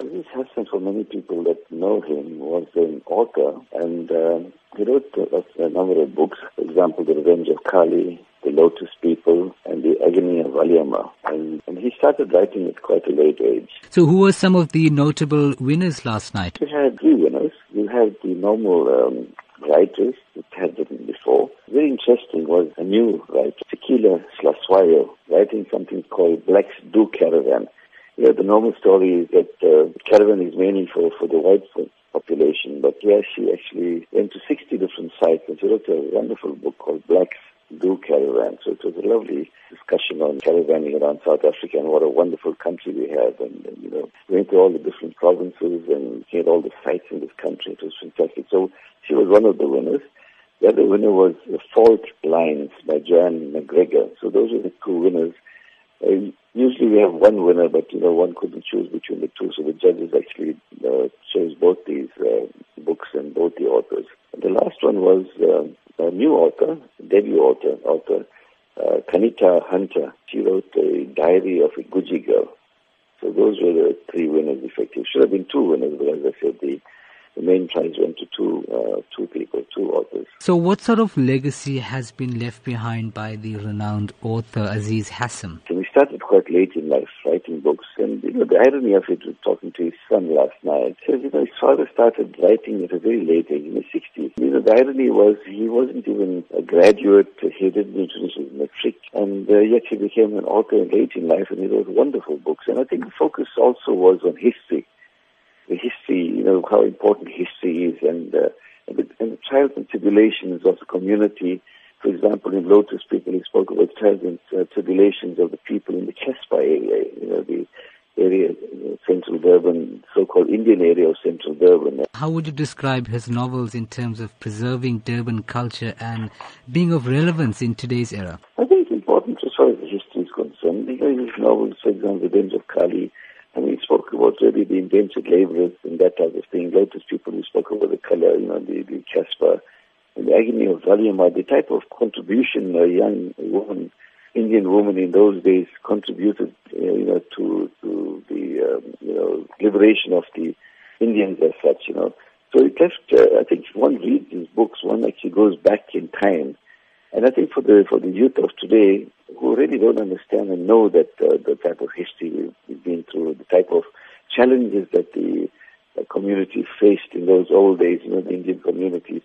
Aziz Hassim, for many people that know him, was an author and uh, he wrote a, a, number of books. For example, The Revenge of Kali, The Lotus People, and The Agony of Valliamma. And, and he started writing at quite a late age. So who were some of the notable winners last night? We had three winners. We had the normal um, writers that had written before. Very interesting was a new writer, Fikile Hlatshwayo, writing something called Black's Do Caravan. Yeah, the normal story is that caravan is mainly for, for the white population, but yeah, she actually went to 60 different sites and she wrote a wonderful book called Blacks Do Caravan. So it was a lovely discussion on caravanning around South Africa and what a wonderful country we have. And, and you know, went to all the different provinces and had all the sites in this country. It was fantastic. So she was one of the winners. The other winner was The Fault Lines by Joanne Macgregor. So those were the two winners. Uh, usually we have one winner, but you know one couldn't choose between the two, so the judges actually uh, chose both these uh, books and both the authors. And the last one was uh, a new author, debut author, author uh, Kanita Hunter. She wrote a diary of a Guji girl. So those were the three winners, effective. Should have been two winners, but as I said, the the main prize went to two authors. So, what sort of legacy has been left behind by the renowned author Aziz Hassim? So he started quite late in life writing books, and you know the irony of it was talking to his son last night. Says you know his father started writing at a very late age, in his sixties. You know the irony was he wasn't even a graduate. He didn't finish his matric, and uh, yet he became an author late in life, and he wrote wonderful books. And I think the focus also was on history the history, you know, how important history is and, uh, and, trials and tribulations of the community. For example, in Lotus People, he spoke about trials and uh, tribulations of the people in the Casbah area, you know, the area, you know, central Durban, so-called Indian area of central Durban. How would you describe his novels in terms of preserving Durban culture and being of relevance in today's era? I think it's important as far as the history is concerned, because his novels, for example, The Revenge of Kali, I mean, he spoke about really the indentured laborers and that type of thing. Lotus people who spoke about the color, you know, the, the Casbah and the agony of Valliamma, the type of contribution a young woman, Indian woman in those days contributed, you know, to, to the, um, you know, liberation of the Indians as such, you know. So it left, uh, I think one reads these books, one actually goes back in time. And I think for the, for the youth of today, who really don't understand and know that uh, the type of history we've, we've been through, the type of challenges that the uh, community faced in those old days, you know, the Indian communities.